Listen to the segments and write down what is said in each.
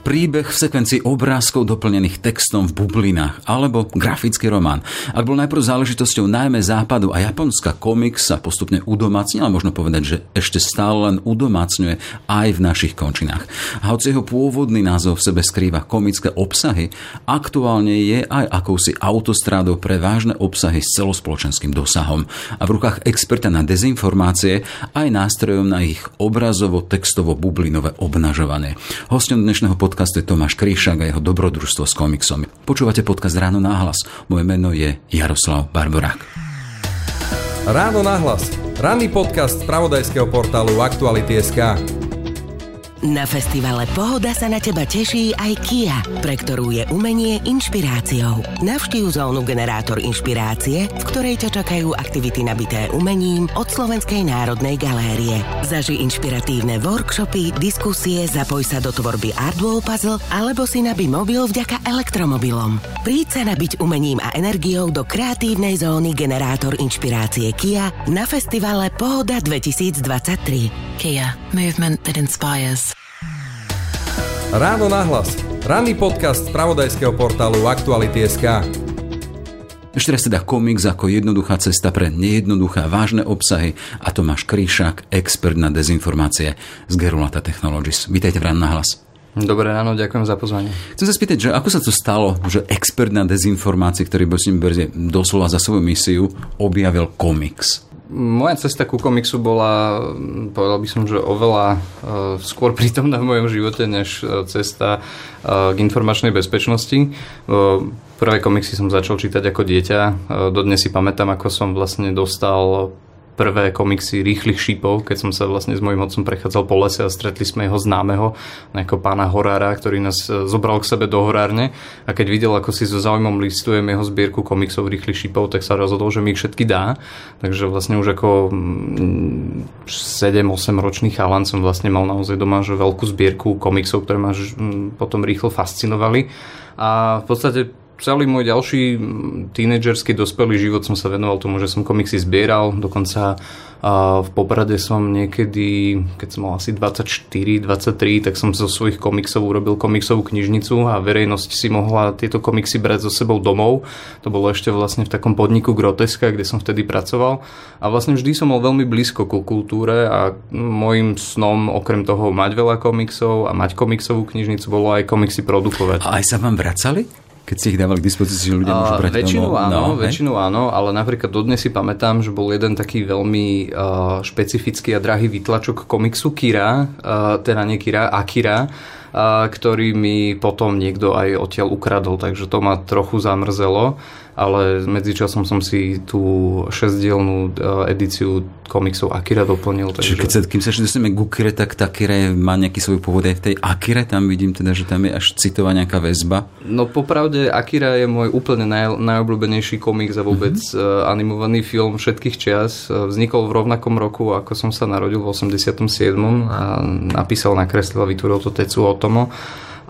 príbeh v sekvencii obrázkov doplnených textom v bublinách alebo grafický román. Ak bol najprv záležitosťou najmä západu a Japonska, komiks sa postupne udomácnil, ale možno povedať, že ešte stále len udomácňuje aj v našich končinách. A hoci jeho pôvodný názov v sebe skrýva komické obsahy, aktuálne je aj akousi autostrádou pre vážne obsahy s celospoločenským dosahom a v rukách experta na dezinformácie aj nástrojom na ich obrazovo-textovo-bublinové obnažovanie. Hostom dnešného podcastu je Tomáš Kríšak a jeho dobrodružstvo s komiksom. Počúvate podcast Ráno náhlas. Moje meno je Jaroslav Barborák. Ráno náhlas. Ranný podcast z pravodajského portálu Aktuality.sk. Na festivale Pohoda sa na teba teší aj Kia, pre ktorú je umenie inšpiráciou. Navštív zónu Generátor inšpirácie, v ktorej ťa čakajú aktivity nabité umením od Slovenskej národnej galérie. Zaži inšpiratívne workshopy, diskusie, zapoj sa do tvorby Artwall Puzzle alebo si nabí mobil vďaka elektromobilom. Príď sa nabiť umením a energiou do kreatívnej zóny Generátor inšpirácie Kia na festivale Pohoda 2023. Kia, movement that inspires. Ráno nahlas. Ranný podcast z pravodajského portálu Aktuality.sk Ešte raz teda komiks ako jednoduchá cesta pre nejednoduché vážne obsahy a Tomáš Kríšak, expert na dezinformácie z Gerulata Technologies. Vítajte v Ráno nahlas. Dobré ráno, ďakujem za pozvanie. Chcem sa spýtať, že ako sa to stalo, že expert na dezinformácie, ktorý by si doslova za svoju misiu objavil komiks? Moja cesta ku komiksu bola, povedal by som, že oveľa uh, skôr prítomná v mojom živote, než uh, cesta uh, k informačnej bezpečnosti. Uh, prvé komiksy som začal čítať ako dieťa. Uh, dodnes si pamätám, ako som vlastne dostal prvé komiksy rýchlych šípov, keď som sa vlastne s mojim otcom prechádzal po lese a stretli sme jeho známeho, nejakého pána Horára, ktorý nás e, zobral k sebe do horárne a keď videl, ako si so zaujímom listujem jeho zbierku komiksov rýchlych šípov, tak sa rozhodol, že mi ich všetky dá. Takže vlastne už ako 7-8 mm, ročný chalan som vlastne mal naozaj doma že veľkú zbierku komiksov, ktoré ma potom rýchlo fascinovali. A v podstate celý môj ďalší tínedžerský dospelý život som sa venoval tomu, že som komiksy zbieral, dokonca v Poprade som niekedy, keď som mal asi 24, 23, tak som zo svojich komiksov urobil komiksovú knižnicu a verejnosť si mohla tieto komiksy brať so sebou domov. To bolo ešte vlastne v takom podniku Groteska, kde som vtedy pracoval. A vlastne vždy som mal veľmi blízko ku kultúre a môjim snom okrem toho mať veľa komiksov a mať komiksovú knižnicu bolo aj komiksy produkovať. A aj sa vám vracali? Keď si ich dávali k dispozícii, že ľudia môžu brať väčšinu domov? áno, no, väčšinu hej? áno, ale napríklad dodnes si pamätám, že bol jeden taký veľmi uh, špecifický a drahý vytlačok komiksu Kira, uh, teda nie Kira, Akira, uh, ktorý mi potom niekto aj odtiaľ ukradol, takže to ma trochu zamrzelo ale medzičasom som si tú šesťdielnú eh, edíciu komiksov Akira doplnil. Takže... Čiže keď sa, kým sa ešte dostaneme k Akire, tak tá Akira má nejaký svoj pôvod aj v tej Akire, tam vidím teda, že tam je až citová nejaká väzba. No popravde Akira je môj úplne naj, najobľúbenejší komiks a vôbec mm-hmm. animovaný film všetkých čias. Eh, vznikol v rovnakom roku, ako som sa narodil v 87. a napísal, nakreslil a vytvoril to Tetsuo Otomo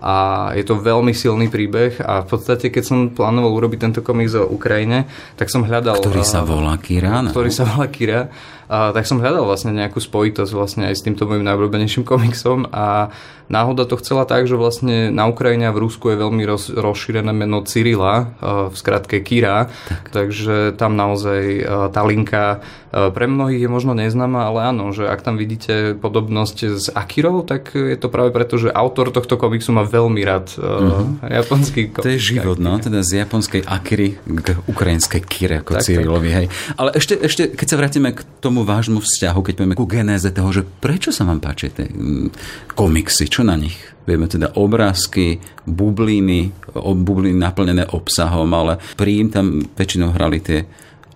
a je to veľmi silný príbeh a v podstate keď som plánoval urobiť tento komiks o Ukrajine, tak som hľadal... Ktorý sa volá Kira. Ktorý sa volá Kira a, tak som hľadal vlastne nejakú spojitosť vlastne aj s týmto môjim najobľúbenejším komiksom a náhoda to chcela tak, že vlastne na Ukrajine a v Rusku je veľmi roz, rozšírené meno Cyrila, v skratke Kira, tak. takže tam naozaj tá linka pre mnohých je možno neznáma, ale áno, že ak tam vidíte podobnosť s Akirou, tak je to práve preto, že autor tohto komiksu má veľmi rád uh-huh. japonský komik. To je život, no, teda z japonskej Akiry k ukrajinskej Kire ako tak, Cyrilovi, hej. Ale ešte, ešte, keď sa vrátime k tomu tomu vášmu vzťahu, keď povieme ku genéze toho, že prečo sa vám páči tie mm, komiksy, čo na nich? Vieme teda obrázky, bubliny, bubliny naplnené obsahom, ale príjim tam väčšinou hrali tie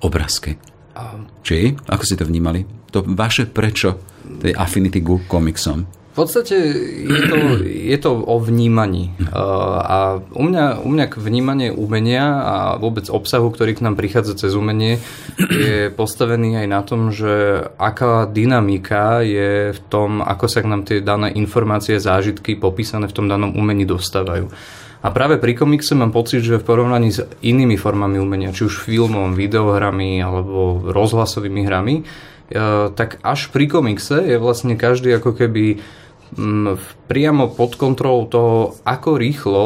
obrázky. Či? Ako ste to vnímali? To vaše prečo tej affinity ku komiksom? V podstate je to, je to o vnímaní. A u mňa, u mňa vnímanie umenia a vôbec obsahu, ktorý k nám prichádza cez umenie, je postavený aj na tom, že aká dynamika je v tom, ako sa k nám tie dané informácie, zážitky popísané v tom danom umení dostávajú. A práve pri komikse mám pocit, že v porovnaní s inými formami umenia, či už filmom, videohrami alebo rozhlasovými hrami, tak až pri komikse je vlastne každý ako keby priamo pod kontrolou toho, ako rýchlo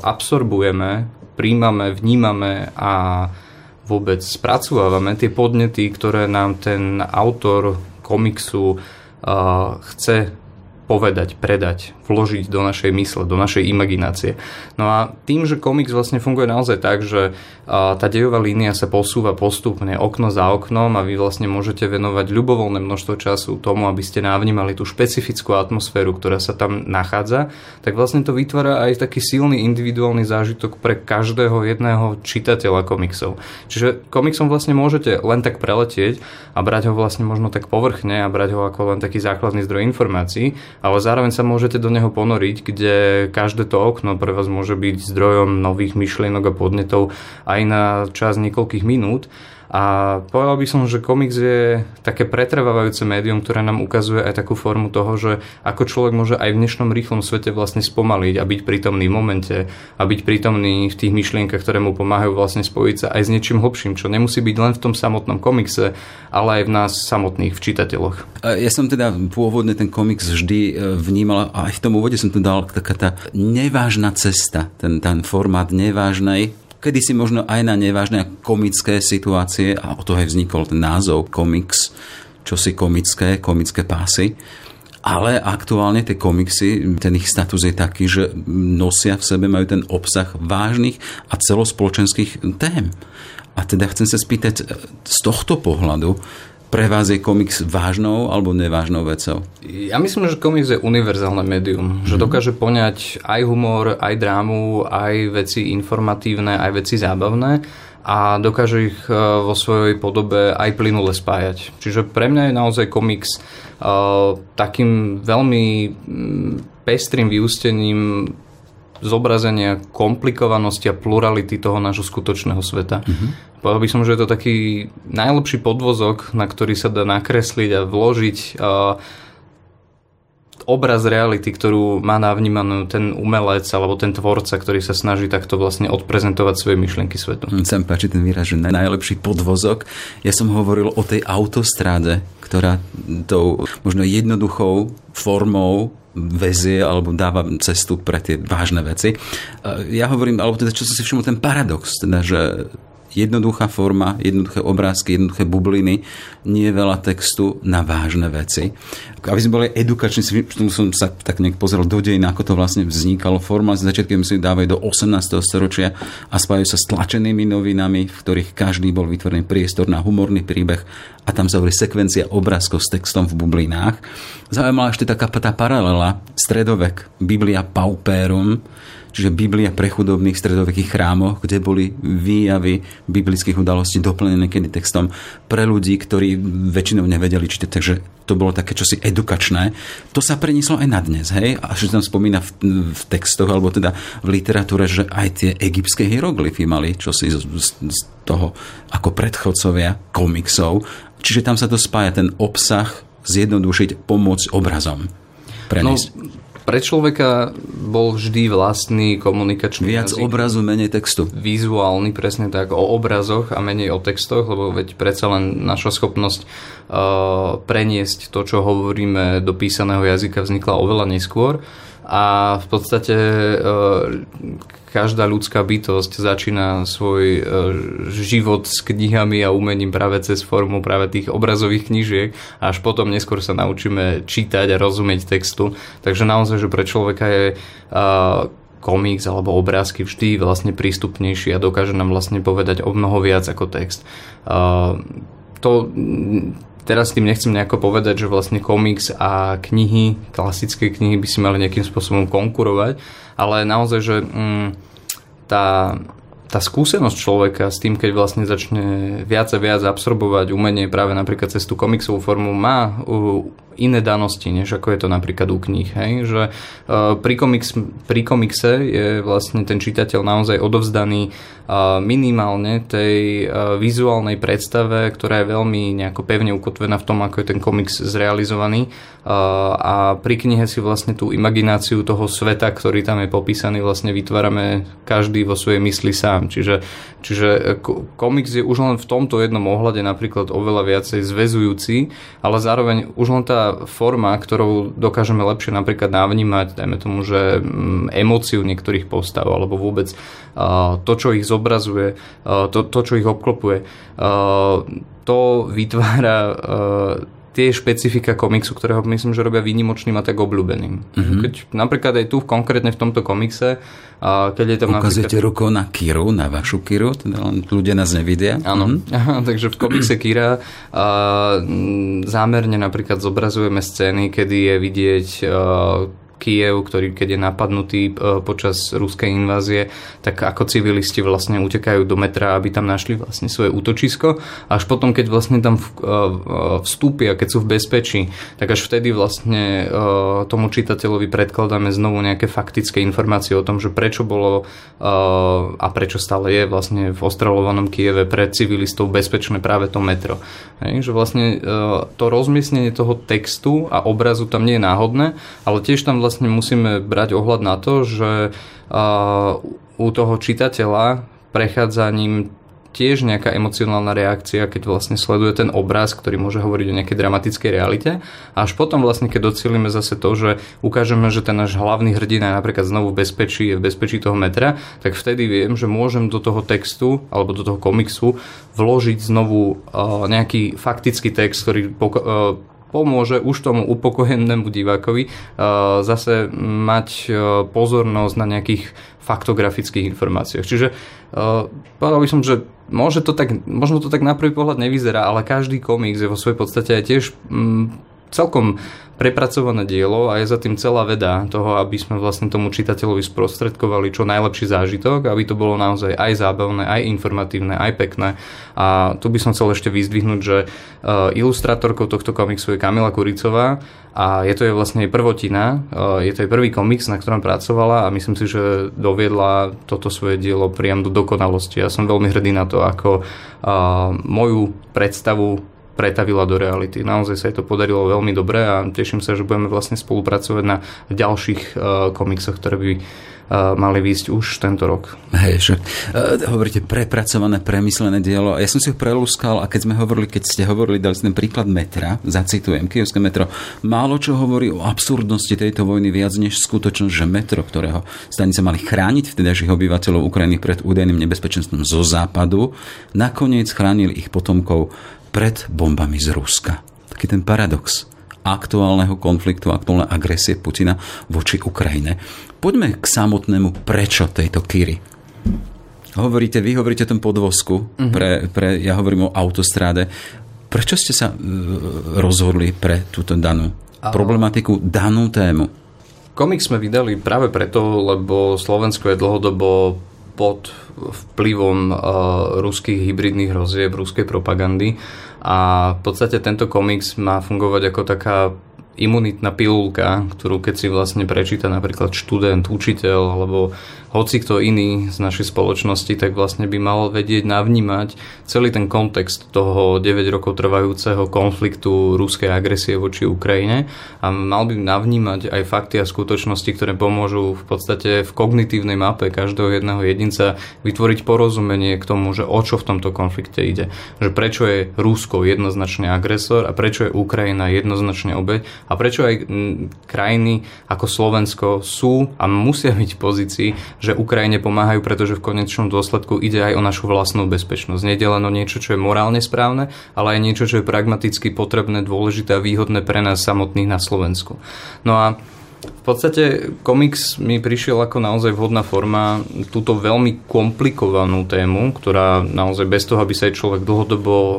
absorbujeme, príjmame, vnímame a vôbec spracovávame tie podnety, ktoré nám ten autor komiksu chce povedať, predať, vložiť do našej mysle, do našej imaginácie. No a tým, že komiks vlastne funguje naozaj tak, že tá dejová línia sa posúva postupne okno za oknom a vy vlastne môžete venovať ľubovoľné množstvo času tomu, aby ste navnímali tú špecifickú atmosféru, ktorá sa tam nachádza, tak vlastne to vytvára aj taký silný individuálny zážitok pre každého jedného čitateľa komiksov. Čiže komiksom vlastne môžete len tak preletieť a brať ho vlastne možno tak povrchne a brať ho ako len taký základný zdroj informácií, ale zároveň sa môžete do neho ponoriť, kde každé to okno pre vás môže byť zdrojom nových myšlienok a podnetov aj na čas niekoľkých minút a povedal by som, že komiks je také pretrvávajúce médium, ktoré nám ukazuje aj takú formu toho, že ako človek môže aj v dnešnom rýchlom svete vlastne spomaliť a byť prítomný v momente a byť prítomný v tých myšlienkach, ktoré mu pomáhajú vlastne spojiť sa aj s niečím hlbším, čo nemusí byť len v tom samotnom komikse, ale aj v nás samotných, v čitateľoch. Ja som teda pôvodne ten komiks vždy e, vnímal a aj v tom úvode som to dal taká tá nevážna cesta, ten, ten formát nevážnej kedy si možno aj na nevážne komické situácie, a o to aj vznikol ten názov komiks, čo si komické, komické pásy. Ale aktuálne tie komiksy, ten ich status je taký, že nosia v sebe, majú ten obsah vážnych a celospoločenských tém. A teda chcem sa spýtať z tohto pohľadu, pre vás je komiks vážnou alebo nevážnou vecou? Ja myslím, že komiks je univerzálne médium, mm-hmm. že mhm. dokáže poňať aj humor, aj drámu, aj veci informatívne, aj veci zábavné a dokáže ich e, vo svojej podobe aj plynule spájať. Čiže pre mňa je naozaj komiks uh, takým veľmi pestrým vyústením zobrazenia komplikovanosti a plurality toho nášho skutočného sveta. Mm-hmm. Povedal by som, že je to taký najlepší podvozok, na ktorý sa dá nakresliť a vložiť obraz reality, ktorú má navnímanú ten umelec alebo ten tvorca, ktorý sa snaží takto vlastne odprezentovať svoje myšlienky svetu. Chcem páči ten výraz, že najlepší podvozok. Ja som hovoril o tej autostráde, ktorá tou možno jednoduchou formou vezie alebo dáva cestu pre tie vážne veci. Ja hovorím, alebo teda čo som si všimol, ten paradox, teda, že jednoduchá forma, jednoduché obrázky, jednoduché bubliny, nie je veľa textu na vážne veci. Aby sme boli edukační, som sa tak nejak pozrel do dejín, ako to vlastne vznikalo. Forma z začiatky si dávajú do 18. storočia a spájajú sa s tlačenými novinami, v ktorých každý bol vytvorený priestor na humorný príbeh a tam sa hovorí sekvencia obrázkov s textom v bublinách. Zaujímavá ešte taká tá paralela, stredovek, Biblia Pauperum, čiže Biblia pre chudobných stredovekých chrámoch, kde boli výjavy biblických udalostí doplnené kedy textom pre ľudí, ktorí väčšinou nevedeli čítať, takže to bolo také čosi edukačné. To sa prenieslo aj na dnes, hej? A že tam spomína v, v textoch, alebo teda v literatúre, že aj tie egyptské hieroglyfy mali čosi z, z toho ako predchodcovia komiksov. Čiže tam sa to spája ten obsah, zjednodušiť, pomôcť obrazom. Preniesť. No, pre človeka bol vždy vlastný komunikačný Viac jazyk. obrazu, menej textu. Vizuálny, presne tak, o obrazoch a menej o textoch, lebo veď predsa len naša schopnosť uh, preniesť to, čo hovoríme do písaného jazyka vznikla oveľa neskôr a v podstate uh, každá ľudská bytosť začína svoj e, život s knihami a umením práve cez formu práve tých obrazových knížiek a až potom neskôr sa naučíme čítať a rozumieť textu. Takže naozaj, že pre človeka je e, komiks alebo obrázky vždy vlastne prístupnejší a dokáže nám vlastne povedať o mnoho viac ako text. E, to teraz tým nechcem nejako povedať, že vlastne komiks a knihy, klasické knihy by si mali nejakým spôsobom konkurovať, ale naozaj, že mm, tá, tá skúsenosť človeka s tým, keď vlastne začne viac a viac absorbovať umenie práve napríklad cez tú komiksovú formu, má uh, iné danosti, než ako je to napríklad u kníh. Hej? Že uh, pri, komiks, pri komikse je vlastne ten čitateľ naozaj odovzdaný uh, minimálne tej uh, vizuálnej predstave, ktorá je veľmi nejako pevne ukotvená v tom, ako je ten komiks zrealizovaný a pri knihe si vlastne tú imagináciu toho sveta, ktorý tam je popísaný, vlastne vytvárame každý vo svojej mysli sám. Čiže, čiže komiks je už len v tomto jednom ohľade napríklad oveľa viacej zväzujúci, ale zároveň už len tá forma, ktorou dokážeme lepšie napríklad navnímať, dajme tomu, že mm, emóciu niektorých postav, alebo vôbec to, čo ich zobrazuje, to, to čo ich obklopuje, to vytvára tie špecifika komiksu, ktorého myslím, že robia výnimočným a tak obľúbeným. Mm-hmm. Keď napríklad aj tu konkrétne v tomto komikse, a keď je tam Ukazujete napríklad... rukou na Kiru, na vašu Kiru, teda len ľudia nás nevidia. Áno, mm-hmm. Takže v komikse Kira a, zámerne napríklad zobrazujeme scény, kedy je vidieť a, Kiev, ktorý keď je napadnutý e, počas ruskej invázie, tak ako civilisti vlastne utekajú do metra, aby tam našli vlastne svoje útočisko. Až potom, keď vlastne tam e, vstúpia, keď sú v bezpečí, tak až vtedy vlastne e, tomu čitateľovi predkladáme znovu nejaké faktické informácie o tom, že prečo bolo a prečo stále je vlastne v ostrelovanom Kieve pre civilistov bezpečné práve to metro. Hej, že vlastne to rozmiestnenie toho textu a obrazu tam nie je náhodné, ale tiež tam vlastne vlastne musíme brať ohľad na to, že u toho čitateľa prechádza ním tiež nejaká emocionálna reakcia, keď vlastne sleduje ten obraz, ktorý môže hovoriť o nejakej dramatickej realite. A až potom vlastne, keď docielime zase to, že ukážeme, že ten náš hlavný hrdina je napríklad znovu v bezpečí, je v bezpečí toho metra, tak vtedy viem, že môžem do toho textu alebo do toho komiksu vložiť znovu uh, nejaký faktický text, ktorý pok- uh, pomôže už tomu upokojenému divákovi uh, zase mať uh, pozornosť na nejakých faktografických informáciách. Čiže uh, povedal by som, že môže to tak, možno to tak na prvý pohľad nevyzerá, ale každý komiks je vo svojej podstate aj tiež um, celkom prepracované dielo a je za tým celá veda toho, aby sme vlastne tomu čitateľovi sprostredkovali čo najlepší zážitok, aby to bolo naozaj aj zábavné, aj informatívne, aj pekné. A tu by som chcel ešte vyzdvihnúť, že uh, ilustrátorkou tohto komiksu je Kamila Kuricová a je to je vlastne jej prvotina, uh, je to jej prvý komiks, na ktorom pracovala a myslím si, že doviedla toto svoje dielo priam do dokonalosti. Ja som veľmi hrdý na to, ako uh, moju predstavu pretavila do reality. Naozaj sa jej to podarilo veľmi dobre a teším sa, že budeme vlastne spolupracovať na ďalších uh, komiksoch, ktoré by uh, mali výjsť už tento rok. Hej, že, uh, hovoríte prepracované, premyslené dielo. Ja som si ho prelúskal a keď sme hovorili, keď ste hovorili, dali ste príklad metra, zacitujem, Kievské metro, málo čo hovorí o absurdnosti tejto vojny viac než skutočnosť, že metro, ktorého stanice mali chrániť vtedajších obyvateľov Ukrajiny pred údajným nebezpečenstvom zo západu, nakoniec chránili ich potomkov pred bombami z Ruska. Taký ten paradox aktuálneho konfliktu, aktuálnej agresie Putina voči Ukrajine. Poďme k samotnému prečo tejto Kiry. Hovoríte, vy hovoríte o tom podvozku, uh-huh. pre, pre, ja hovorím o autostráde. Prečo ste sa uh, rozhodli pre túto danú Aha. problematiku, danú tému? Komik sme vydali práve preto, lebo Slovensko je dlhodobo pod vplyvom uh, ruských hybridných hrozieb, ruskej propagandy. A v podstate tento komiks má fungovať ako taká imunitná pilulka, ktorú keď si vlastne prečíta napríklad študent, učiteľ alebo hoci kto iný z našej spoločnosti, tak vlastne by mal vedieť navnímať celý ten kontext toho 9 rokov trvajúceho konfliktu ruskej agresie voči Ukrajine a mal by navnímať aj fakty a skutočnosti, ktoré pomôžu v podstate v kognitívnej mape každého jedného jedinca vytvoriť porozumenie k tomu, že o čo v tomto konflikte ide. Že prečo je Rusko jednoznačne agresor a prečo je Ukrajina jednoznačne obeď a prečo aj krajiny ako Slovensko sú a musia byť v pozícii, že Ukrajine pomáhajú, pretože v konečnom dôsledku ide aj o našu vlastnú bezpečnosť. Nejde len o niečo, čo je morálne správne, ale aj niečo, čo je pragmaticky potrebné, dôležité a výhodné pre nás samotných na Slovensku. No a v podstate komiks mi prišiel ako naozaj vhodná forma túto veľmi komplikovanú tému, ktorá naozaj bez toho, aby sa aj človek dlhodobo e,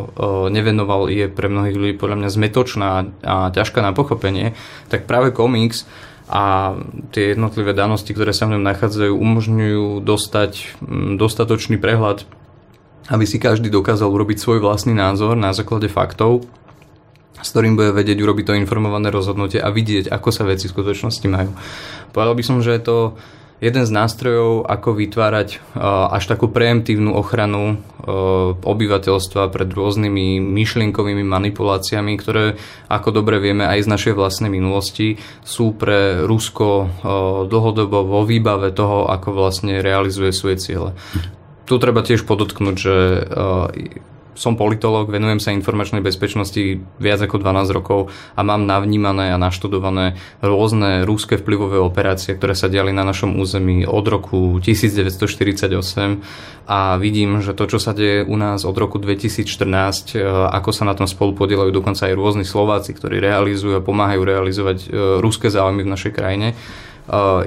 nevenoval, je pre mnohých ľudí podľa mňa zmetočná a ťažká na pochopenie, tak práve komiks a tie jednotlivé danosti, ktoré sa v ňom nachádzajú, umožňujú dostať mm, dostatočný prehľad, aby si každý dokázal urobiť svoj vlastný názor na základe faktov s ktorým bude vedieť urobiť to informované rozhodnutie a vidieť, ako sa veci v skutočnosti majú. Povedal by som, že je to jeden z nástrojov, ako vytvárať až takú preemptívnu ochranu obyvateľstva pred rôznymi myšlienkovými manipuláciami, ktoré, ako dobre vieme aj z našej vlastnej minulosti, sú pre Rusko dlhodobo vo výbave toho, ako vlastne realizuje svoje ciele. Tu treba tiež podotknúť, že som politolog, venujem sa informačnej bezpečnosti viac ako 12 rokov a mám navnímané a naštudované rôzne rúske vplyvové operácie, ktoré sa diali na našom území od roku 1948 a vidím, že to, čo sa deje u nás od roku 2014, e, ako sa na tom spolu podielajú dokonca aj rôzni Slováci, ktorí realizujú a pomáhajú realizovať e, rúske záujmy v našej krajine,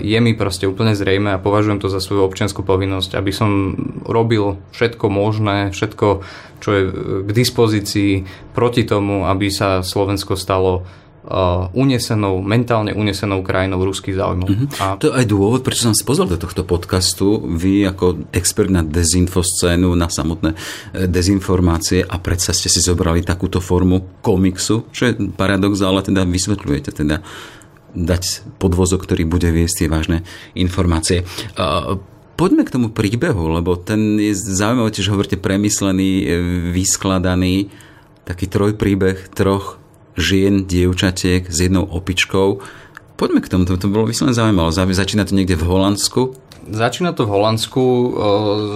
je mi proste úplne zrejme a považujem to za svoju občianskú povinnosť, aby som robil všetko možné, všetko, čo je k dispozícii proti tomu, aby sa Slovensko stalo uh, unesenou, mentálne unesenou krajinou ruských záujmov. Mm-hmm. A... To je aj dôvod, prečo som spozval do tohto podcastu. Vy ako expert na dezinfoscénu, na samotné dezinformácie a predsa ste si zobrali takúto formu komiksu, čo je paradox, ale teda vysvetľujete teda dať podvozok, ktorý bude viesť tie vážne informácie. Poďme k tomu príbehu, lebo ten je zaujímavý, tiež hovoríte premyslený, e, vyskladaný, taký trojpríbeh troch žien, dievčatiek s jednou opičkou. Poďme k tomu, to bolo vyslovene zaujímavé. Začína to niekde v Holandsku, Začína to v Holandsku s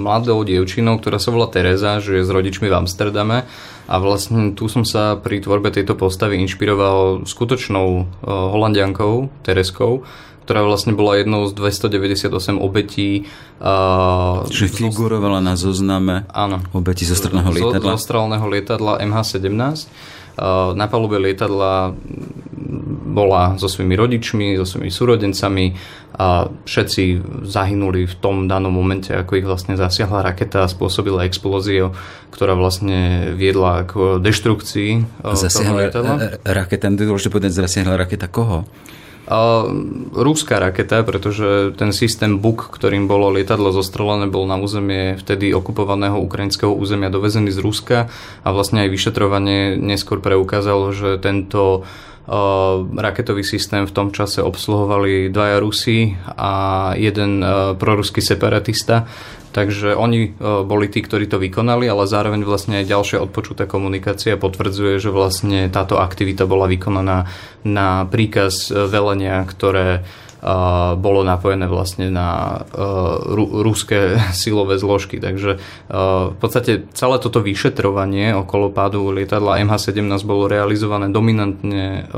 mladou dievčinou, ktorá sa volá Teresa, žije s rodičmi v Amsterdame a vlastne tu som sa pri tvorbe tejto postavy inšpiroval skutočnou o, holandiankou, Tereskou, ktorá vlastne bola jednou z 298 obetí. Uh, Čiže figurovala na zozname áno, obetí zo strelného lietadla? Zo, zo lietadla MH17. Uh, na palube lietadla bola so svojimi rodičmi, so svojimi súrodencami a všetci zahynuli v tom danom momente, ako ich vlastne zasiahla raketa a spôsobila explóziu, ktorá vlastne viedla k deštrukcii e, zasiahla lietadla. E, e, raketa, dôležité povedať, zasiahla raketa koho? Ruská raketa, pretože ten systém BUK, ktorým bolo lietadlo zostrelené, bol na územie vtedy okupovaného ukrajinského územia dovezený z Ruska a vlastne aj vyšetrovanie neskôr preukázalo, že tento raketový systém v tom čase obsluhovali dvaja Rusi a jeden proruský separatista. Takže oni boli tí, ktorí to vykonali, ale zároveň vlastne aj ďalšia odpočutá komunikácia potvrdzuje, že vlastne táto aktivita bola vykonaná na príkaz velenia, ktoré bolo napojené vlastne na ruské silové zložky. Takže v podstate celé toto vyšetrovanie okolo pádu lietadla MH17 bolo realizované dominantne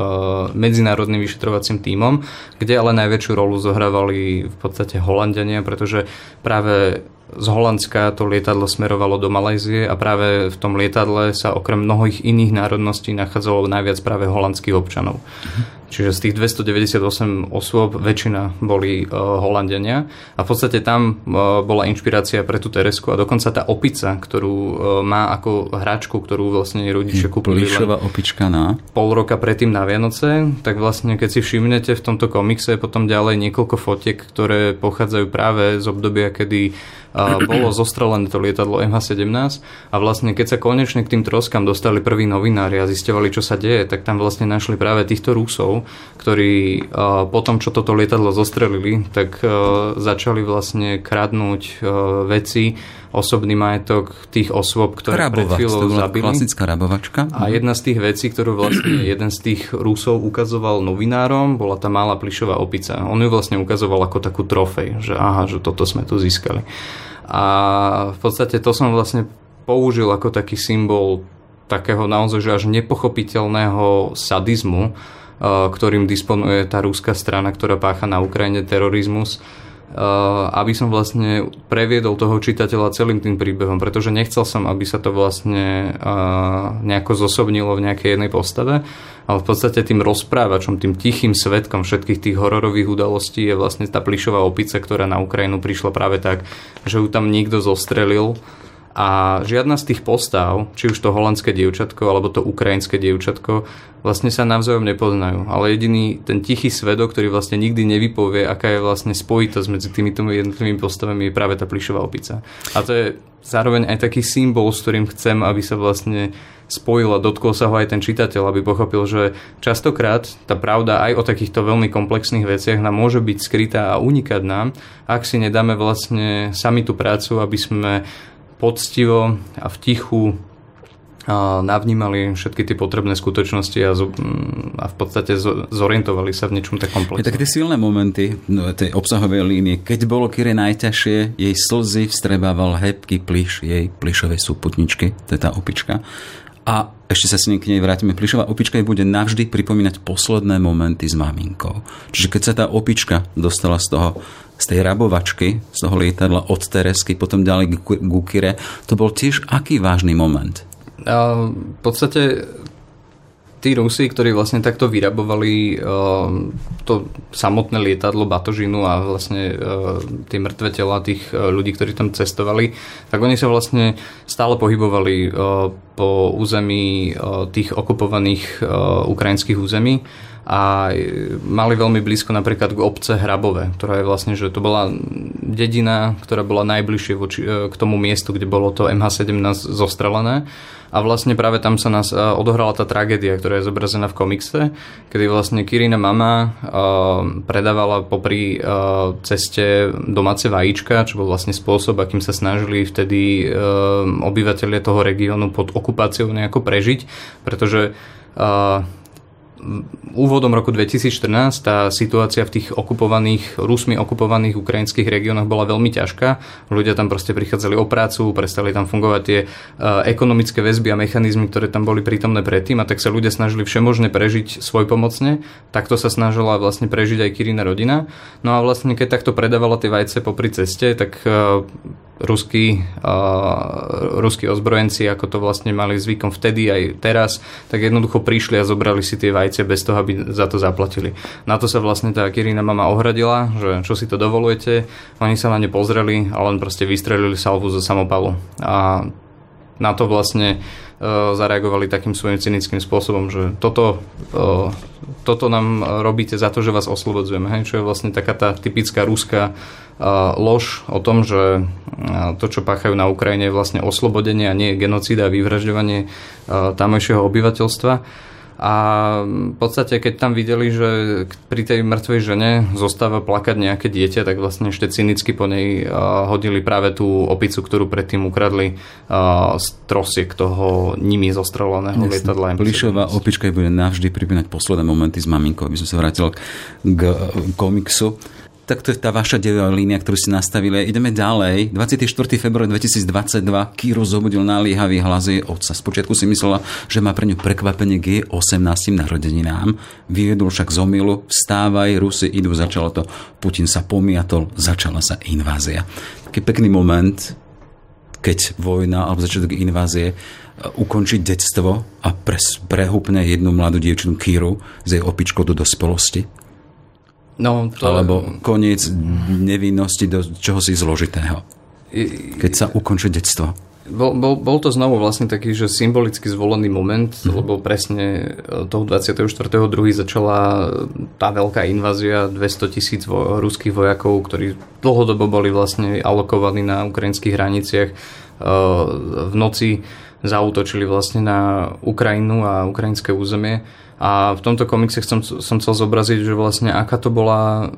medzinárodným vyšetrovacím tímom, kde ale najväčšiu rolu zohrávali v podstate Holandiania, pretože práve z Holandska to lietadlo smerovalo do Malajzie a práve v tom lietadle sa okrem mnohých iných národností nachádzalo najviac práve holandských občanov. Čiže z tých 298 osôb väčšina boli uh, Holandenia a v podstate tam uh, bola inšpirácia pre tú Teresku a dokonca tá opica, ktorú uh, má ako hračku, ktorú vlastne rodičia kúpili len opička na pol roka predtým na Vianoce, tak vlastne keď si všimnete v tomto komikse potom ďalej niekoľko fotiek, ktoré pochádzajú práve z obdobia, kedy bolo zostrelené to lietadlo MH17 a vlastne keď sa konečne k tým troskám dostali prví novinári a zistovali, čo sa deje, tak tam vlastne našli práve týchto Rusov, ktorí po tom, čo toto lietadlo zostrelili, tak začali vlastne kradnúť veci, osobný majetok tých osôb, ktoré Rabovač, pred chvíľou zabili. klasická rabovačka. A jedna z tých vecí, ktorú vlastne jeden z tých Rusov ukazoval novinárom, bola tá malá plišová opica. On ju vlastne ukazoval ako takú trofej, že aha, že toto sme tu získali. A v podstate to som vlastne použil ako taký symbol takého naozaj že až nepochopiteľného sadizmu, ktorým disponuje tá rúska strana, ktorá pácha na Ukrajine terorizmus Eh, aby som vlastne previedol toho čitateľa celým tým príbehom, pretože nechcel som, aby sa to vlastne eh, nejako zosobnilo v nejakej jednej postave, ale v podstate tým rozprávačom, tým tichým svetkom všetkých tých hororových udalostí je vlastne tá plišová opica, ktorá na Ukrajinu prišla práve tak, že ju tam niekto zostrelil a žiadna z tých postav, či už to holandské dievčatko alebo to ukrajinské dievčatko, vlastne sa navzájom nepoznajú. Ale jediný ten tichý svedok, ktorý vlastne nikdy nevypovie, aká je vlastne spojitosť medzi týmito jednotlivými postavami, je práve tá plišová opica. A to je zároveň aj taký symbol, s ktorým chcem, aby sa vlastne spojil a dotkol sa ho aj ten čitateľ, aby pochopil, že častokrát tá pravda aj o takýchto veľmi komplexných veciach nám môže byť skrytá a unikať nám, ak si nedáme vlastne sami tú prácu, aby sme poctivo a v tichu navnímali všetky tie potrebné skutočnosti a, zo, a v podstate zorientovali sa v niečom takom komplexnom. Tak tie silné momenty no, tej obsahovej línie, keď bolo Kire najťažšie, jej slzy vstrebával hebký pliš jej plišovej súputničky, to je tá opička. A ešte sa s nej k nej vrátime. Plišová opička jej bude navždy pripomínať posledné momenty s maminkou. Čiže keď sa tá opička dostala z toho z tej rabovačky, z toho lietadla od Teresky, potom ďalej k Gukire, to bol tiež aký vážny moment? A v podstate tí Rusi, ktorí vlastne takto vyrabovali uh, to samotné lietadlo Batožinu a vlastne uh, tie mŕtve tela tých uh, ľudí, ktorí tam cestovali, tak oni sa vlastne stále pohybovali uh, po území uh, tých okupovaných uh, ukrajinských území a mali veľmi blízko napríklad k obce Hrabové, ktorá je vlastne, že to bola dedina, ktorá bola najbližšie voči, k tomu miestu, kde bolo to MH17 zostrelené. A vlastne práve tam sa nás odohrala tá tragédia, ktorá je zobrazená v komikse, kedy vlastne Kirina mama predávala popri ceste domáce vajíčka, čo bol vlastne spôsob, akým sa snažili vtedy obyvateľia toho regiónu pod okupáciou nejako prežiť, pretože úvodom roku 2014 tá situácia v tých okupovaných, Rusmi okupovaných ukrajinských regiónoch bola veľmi ťažká. Ľudia tam proste prichádzali o prácu, prestali tam fungovať tie uh, ekonomické väzby a mechanizmy, ktoré tam boli prítomné predtým a tak sa ľudia snažili všemožne prežiť svoj pomocne. Takto sa snažila vlastne prežiť aj Kirina rodina. No a vlastne keď takto predávala tie vajce popri ceste, tak uh, ruskí, uh, ruskí ozbrojenci, ako to vlastne mali zvykom vtedy aj teraz, tak jednoducho prišli a zobrali si tie vajce bez toho, aby za to zaplatili. Na to sa vlastne tá Kirina mama ohradila, že čo si to dovolujete. Oni sa na ne pozreli a len proste vystrelili salvu zo samopalu. A na to vlastne uh, zareagovali takým svojím cynickým spôsobom, že toto, uh, toto nám robíte za to, že vás oslobodzujeme. Čo je vlastne taká tá typická ruská lož o tom, že to, čo páchajú na Ukrajine, je vlastne oslobodenie a nie genocída a vyvražďovanie tamojšieho obyvateľstva. A v podstate, keď tam videli, že pri tej mŕtvej žene zostáva plakať nejaké dieťa, tak vlastne ešte cynicky po nej hodili práve tú opicu, ktorú predtým ukradli z trosiek toho nimi zostreleného lietadla. Plišová opička bude navždy pripínať posledné momenty s maminkou, aby som sa vrátil k komiksu tak to je tá vaša dejová línia, ktorú si nastavili. Ideme ďalej. 24. február 2022 Kiro zobudil naliehavý hlas jej otca. Spočiatku si myslela, že má pre ňu prekvapenie k jej 18. narodeninám. Vyvedol však z omilu, vstávaj, Rusy idú, začalo to. Putin sa pomiatol, začala sa invázia. Taký pekný moment, keď vojna alebo začiatok invázie e, ukončiť detstvo a prehúpne jednu mladú dievčinu Kíru z jej opičkou do dospelosti No, to... Alebo koniec nevinnosti do čohosi zložitého. Keď sa ukončí detstvo. Bol, bol, bol to znovu vlastne taký, že symbolicky zvolený moment, mm. lebo presne e, toho 24.2. začala tá veľká invázia 200 tisíc vo, ruských vojakov, ktorí dlhodobo boli vlastne alokovaní na ukrajinských hraniciach. E, v noci zautočili vlastne na Ukrajinu a ukrajinské územie a v tomto komikse som, som chcel zobraziť, že vlastne aká to bola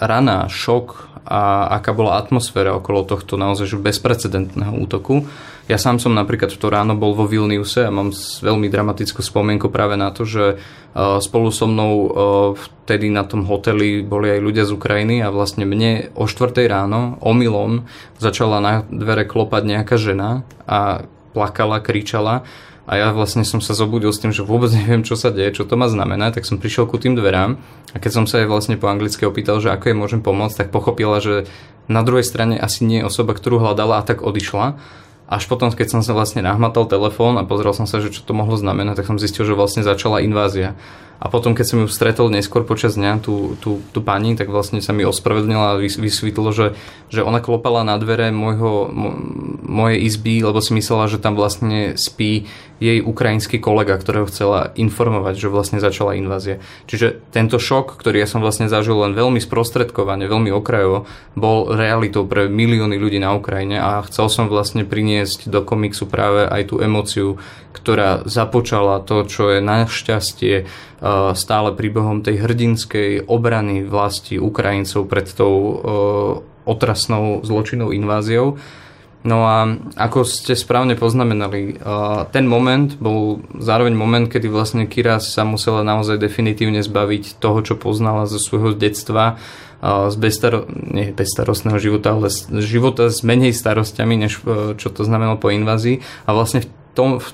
rana, šok a aká bola atmosféra okolo tohto naozaj bezprecedentného útoku. Ja sám som napríklad v to ráno bol vo Vilniuse a mám veľmi dramatickú spomienku práve na to, že spolu so mnou vtedy na tom hoteli boli aj ľudia z Ukrajiny a vlastne mne o 4 ráno omylom začala na dvere klopať nejaká žena a plakala, kričala a ja vlastne som sa zobudil s tým, že vôbec neviem, čo sa deje, čo to má znamená, tak som prišiel ku tým dverám a keď som sa jej vlastne po anglicky opýtal, že ako jej môžem pomôcť, tak pochopila, že na druhej strane asi nie je osoba, ktorú hľadala a tak odišla. Až potom, keď som sa vlastne nahmatal telefón a pozrel som sa, že čo to mohlo znamenať, tak som zistil, že vlastne začala invázia. A potom, keď som ju stretol neskôr počas dňa, tú, tú, tú pani, tak vlastne sa mi ospravedlnila a vysvetlo, že, že ona klopala na dvere môjho, mojej izby, lebo si myslela, že tam vlastne spí jej ukrajinský kolega, ktorého chcela informovať, že vlastne začala invázia. Čiže tento šok, ktorý ja som vlastne zažil len veľmi sprostredkovane, veľmi okrajovo, bol realitou pre milióny ľudí na Ukrajine a chcel som vlastne priniesť do komiksu práve aj tú emociu ktorá započala to, čo je našťastie uh, stále príbehom tej hrdinskej obrany vlasti Ukrajincov pred tou uh, otrasnou zločinnou inváziou. No a ako ste správne poznamenali, ten moment bol zároveň moment, kedy vlastne Kira sa musela naozaj definitívne zbaviť toho, čo poznala zo svojho detstva, z bezstaro- nie bezstarostného života, ale z života s menej starostiami, než čo to znamenalo po invázii. A vlastne v, tom, v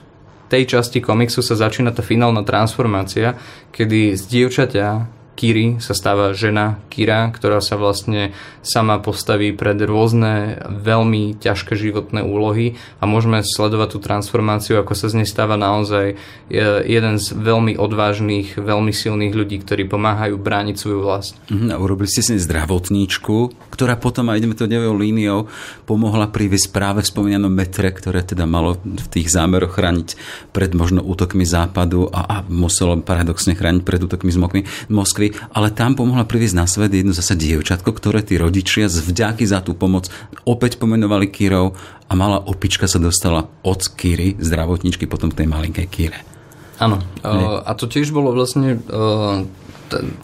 tej časti komiksu sa začína tá finálna transformácia, kedy z dievčaťa Kiri sa stáva žena Kira, ktorá sa vlastne sama postaví pred rôzne veľmi ťažké životné úlohy a môžeme sledovať tú transformáciu, ako sa z nej stáva naozaj jeden z veľmi odvážnych, veľmi silných ľudí, ktorí pomáhajú brániť svoju vlast. A urobili ste si zdravotníčku, ktorá potom, a ideme to nevou líniou, pomohla priviesť práve v spomínanom metre, ktoré teda malo v tých zámeroch chrániť pred možno útokmi západu a, a muselo paradoxne chrániť pred útokmi z Moskvy ale tam pomohla priviesť na svet jedno zase dievčatko, ktoré tí rodičia z vďaky za tú pomoc opäť pomenovali Kírov a malá opička sa dostala od Kýry, zdravotničky, potom k tej malinkej Kýre. Áno, a to tiež bolo vlastne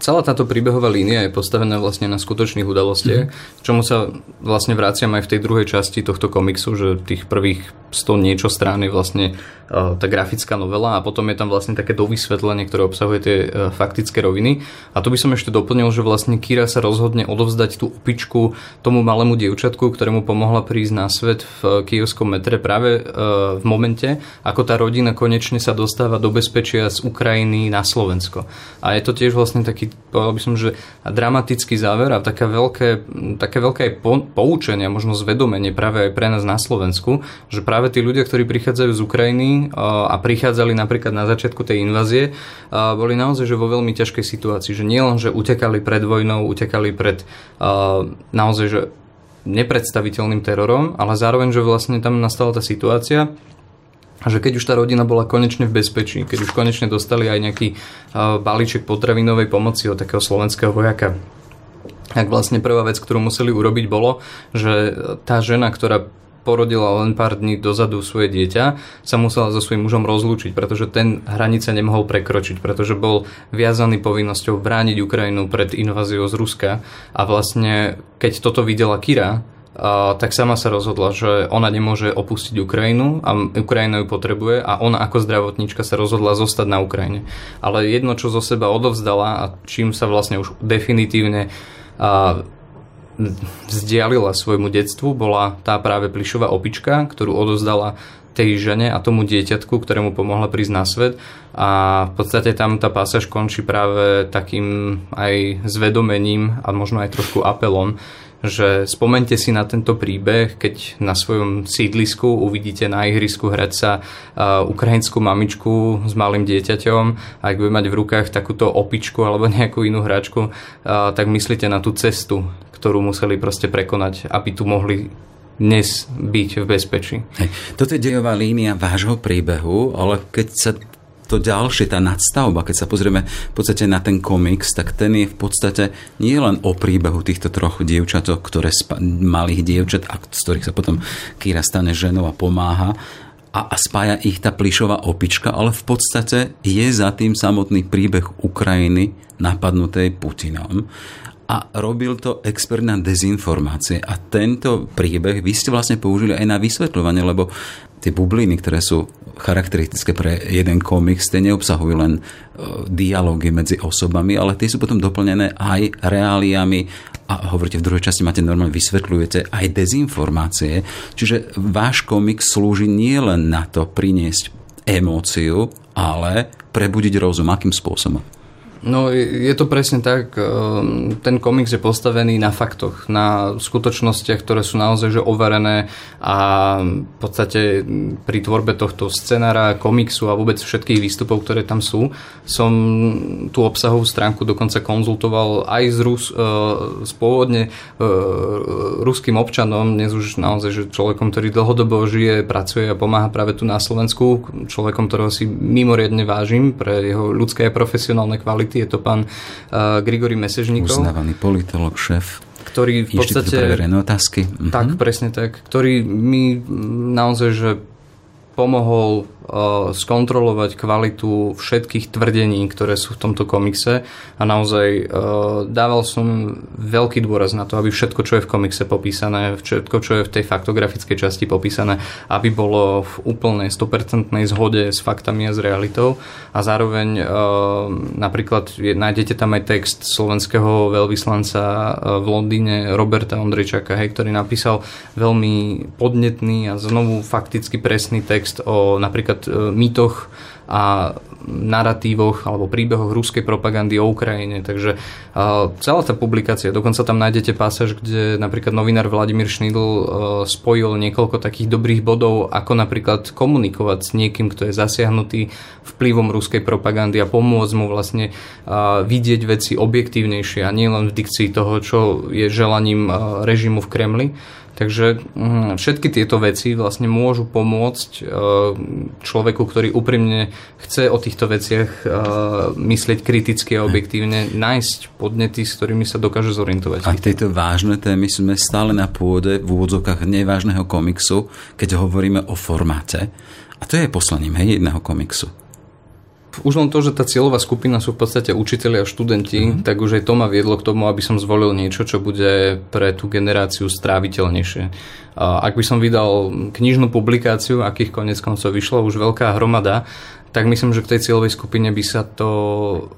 celá táto príbehová línia je postavená vlastne na skutočných udalostiach, mm-hmm. čomu sa vlastne vraciam aj v tej druhej časti tohto komiksu, že tých prvých 100 niečo strán je vlastne uh, tá grafická novela a potom je tam vlastne také dovysvetlenie, ktoré obsahuje tie uh, faktické roviny. A to by som ešte doplnil, že vlastne Kira sa rozhodne odovzdať tú opičku tomu malému dievčatku, ktorému pomohla prísť na svet v kievskom metre práve uh, v momente, ako tá rodina konečne sa dostáva do bezpečia z Ukrajiny na Slovensko. A je to tiež vlastne taký, povedal by som, že dramatický záver a také veľké, také veľké poučenie, možno zvedomenie práve aj pre nás na Slovensku, že práve tí ľudia, ktorí prichádzajú z Ukrajiny a prichádzali napríklad na začiatku tej invázie, boli naozaj že vo veľmi ťažkej situácii. Že nielen, že utekali pred vojnou, utekali pred naozaj že nepredstaviteľným terorom, ale zároveň, že vlastne tam nastala tá situácia, že keď už tá rodina bola konečne v bezpečí, keď už konečne dostali aj nejaký balíček potravinovej pomoci od takého slovenského vojaka, tak vlastne prvá vec, ktorú museli urobiť bolo, že tá žena, ktorá porodila len pár dní dozadu svoje dieťa, sa musela so svojím mužom rozlúčiť, pretože ten hranice nemohol prekročiť, pretože bol viazaný povinnosťou brániť Ukrajinu pred inváziou z Ruska. A vlastne keď toto videla Kira, tak sama sa rozhodla, že ona nemôže opustiť Ukrajinu a Ukrajina ju potrebuje a ona ako zdravotníčka sa rozhodla zostať na Ukrajine. Ale jedno, čo zo seba odovzdala a čím sa vlastne už definitívne a, vzdialila svojmu detstvu, bola tá práve plišová opička, ktorú odozdala tej žene a tomu dieťatku, ktorému pomohla prísť na svet a v podstate tam tá pásaž končí práve takým aj zvedomením a možno aj trošku apelom, že spomente si na tento príbeh, keď na svojom sídlisku uvidíte na ihrisku hrať sa uh, ukrajinskú mamičku s malým dieťaťom a ak bude mať v rukách takúto opičku alebo nejakú inú hračku, uh, tak myslíte na tú cestu, ktorú museli proste prekonať, aby tu mohli dnes byť v bezpečí. Toto je dejová línia vášho príbehu, ale keď sa to ďalšie, tá nadstavba, keď sa pozrieme v podstate na ten komiks, tak ten je v podstate nie len o príbehu týchto troch dievčatok, ktoré spa- malých dievčat, a z ktorých sa potom Kira stane ženou a pomáha, a, a spája ich tá plišová opička, ale v podstate je za tým samotný príbeh Ukrajiny napadnutej Putinom a robil to expert na dezinformácie. A tento príbeh vy ste vlastne použili aj na vysvetľovanie, lebo tie bubliny, ktoré sú charakteristické pre jeden komiks, tie neobsahujú len e, dialógy medzi osobami, ale tie sú potom doplnené aj reáliami a hovoríte v druhej časti, máte normálne vysvetľujete aj dezinformácie. Čiže váš komik slúži nie len na to priniesť emóciu, ale prebudiť rozum. Akým spôsobom? No je to presne tak. Ehm, ten komiks je postavený na faktoch, na skutočnostiach, ktoré sú naozaj že overené a v podstate pri tvorbe tohto scenára, komiksu a vôbec všetkých výstupov, ktoré tam sú, som tú obsahovú stránku dokonca konzultoval aj s, Rus, e, s pôvodne e, ruským občanom, dnes už naozaj že človekom, ktorý dlhodobo žije, pracuje a pomáha práve tu na Slovensku, človekom, ktorého si mimoriadne vážim pre jeho ľudské a profesionálne kvality je to pán uh, Grigory Mesežníkov. Uznávaný politolog, šéf ktorý v podstate... otázky. Tak, mhm. presne tak. Ktorý mi naozaj, že pomohol skontrolovať kvalitu všetkých tvrdení, ktoré sú v tomto komikse. A naozaj dával som veľký dôraz na to, aby všetko, čo je v komikse popísané, všetko, čo je v tej faktografickej časti popísané, aby bolo v úplnej 100% zhode s faktami a s realitou. A zároveň napríklad nájdete tam aj text slovenského veľvyslanca v Londýne Roberta Ondrejčaka, hej, ktorý napísal veľmi podnetný a znovu fakticky presný text o napríklad e, mýtoch a narratívoch alebo príbehoch ruskej propagandy o Ukrajine. Takže uh, celá tá publikácia, dokonca tam nájdete pasáž, kde napríklad novinár Vladimír Šnidl uh, spojil niekoľko takých dobrých bodov, ako napríklad komunikovať s niekým, kto je zasiahnutý vplyvom ruskej propagandy a pomôcť mu vlastne vidieť veci objektívnejšie a nielen v dikcii toho, čo je želaním režimu v Kremli. Takže mm, všetky tieto veci vlastne môžu pomôcť e, človeku, ktorý úprimne chce o týchto veciach e, myslieť kriticky a objektívne, nájsť podnety, s ktorými sa dokáže zorientovať. A tejto vážne témy sme stále na pôde v úvodzokách nevážneho komiksu, keď hovoríme o formáte. A to je poslaním hej, jedného komiksu už len to, že tá cieľová skupina sú v podstate učiteľi a študenti, mm-hmm. tak už aj to ma viedlo k tomu, aby som zvolil niečo, čo bude pre tú generáciu stráviteľnejšie. Ak by som vydal knižnú publikáciu, akých konec koncov vyšlo už veľká hromada, tak myslím, že k tej cieľovej skupine by sa to,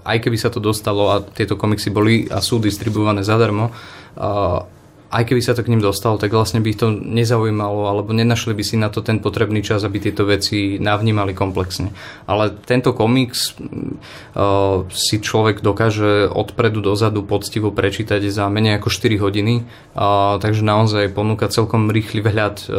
aj keby sa to dostalo a tieto komiksy boli a sú distribuované zadarmo, aj keby sa to k ním dostalo, tak vlastne by ich to nezaujímalo, alebo nenašli by si na to ten potrebný čas, aby tieto veci navnímali komplexne. Ale tento komiks uh, si človek dokáže odpredu dozadu poctivo prečítať za menej ako 4 hodiny, uh, takže naozaj ponúka celkom rýchly vhľad uh,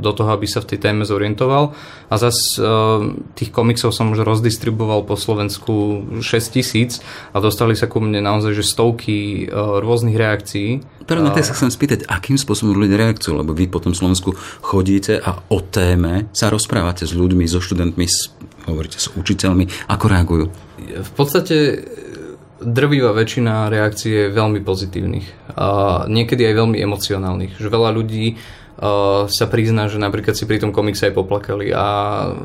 do toho, aby sa v tej téme zorientoval. A zas uh, tých komiksov som už rozdistribuoval po Slovensku 6 tisíc a dostali sa ku mne naozaj že stovky uh, rôznych reakcií Práve na sa chcem spýtať, akým spôsobom ľudia reakciu, lebo vy po tom Slovensku chodíte a o téme sa rozprávate s ľuďmi, so študentmi, s, hovoríte s učiteľmi, ako reagujú? V podstate drvivá väčšina reakcií je veľmi pozitívnych a niekedy aj veľmi emocionálnych. Že veľa ľudí sa prizná, že napríklad si pri tom komikse aj poplakali. A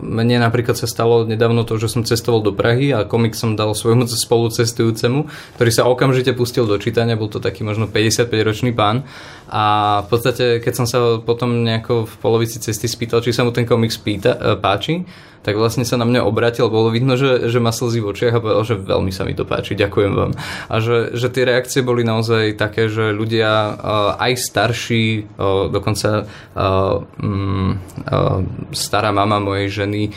mne napríklad sa stalo nedávno to, že som cestoval do Prahy a komik som dal svojmu spolucestujúcemu, ktorý sa okamžite pustil do čítania, bol to taký možno 55-ročný pán. A v podstate, keď som sa potom nejako v polovici cesty spýtal, či sa mu ten komik spýta, uh, páči, tak vlastne sa na mňa obratil, bolo vidno, že, že má slzy v očiach a povedal, že veľmi sa mi to páči, ďakujem vám. A že, že tie reakcie boli naozaj také, že ľudia uh, aj starší, uh, dokonca uh, stará mama mojej ženy,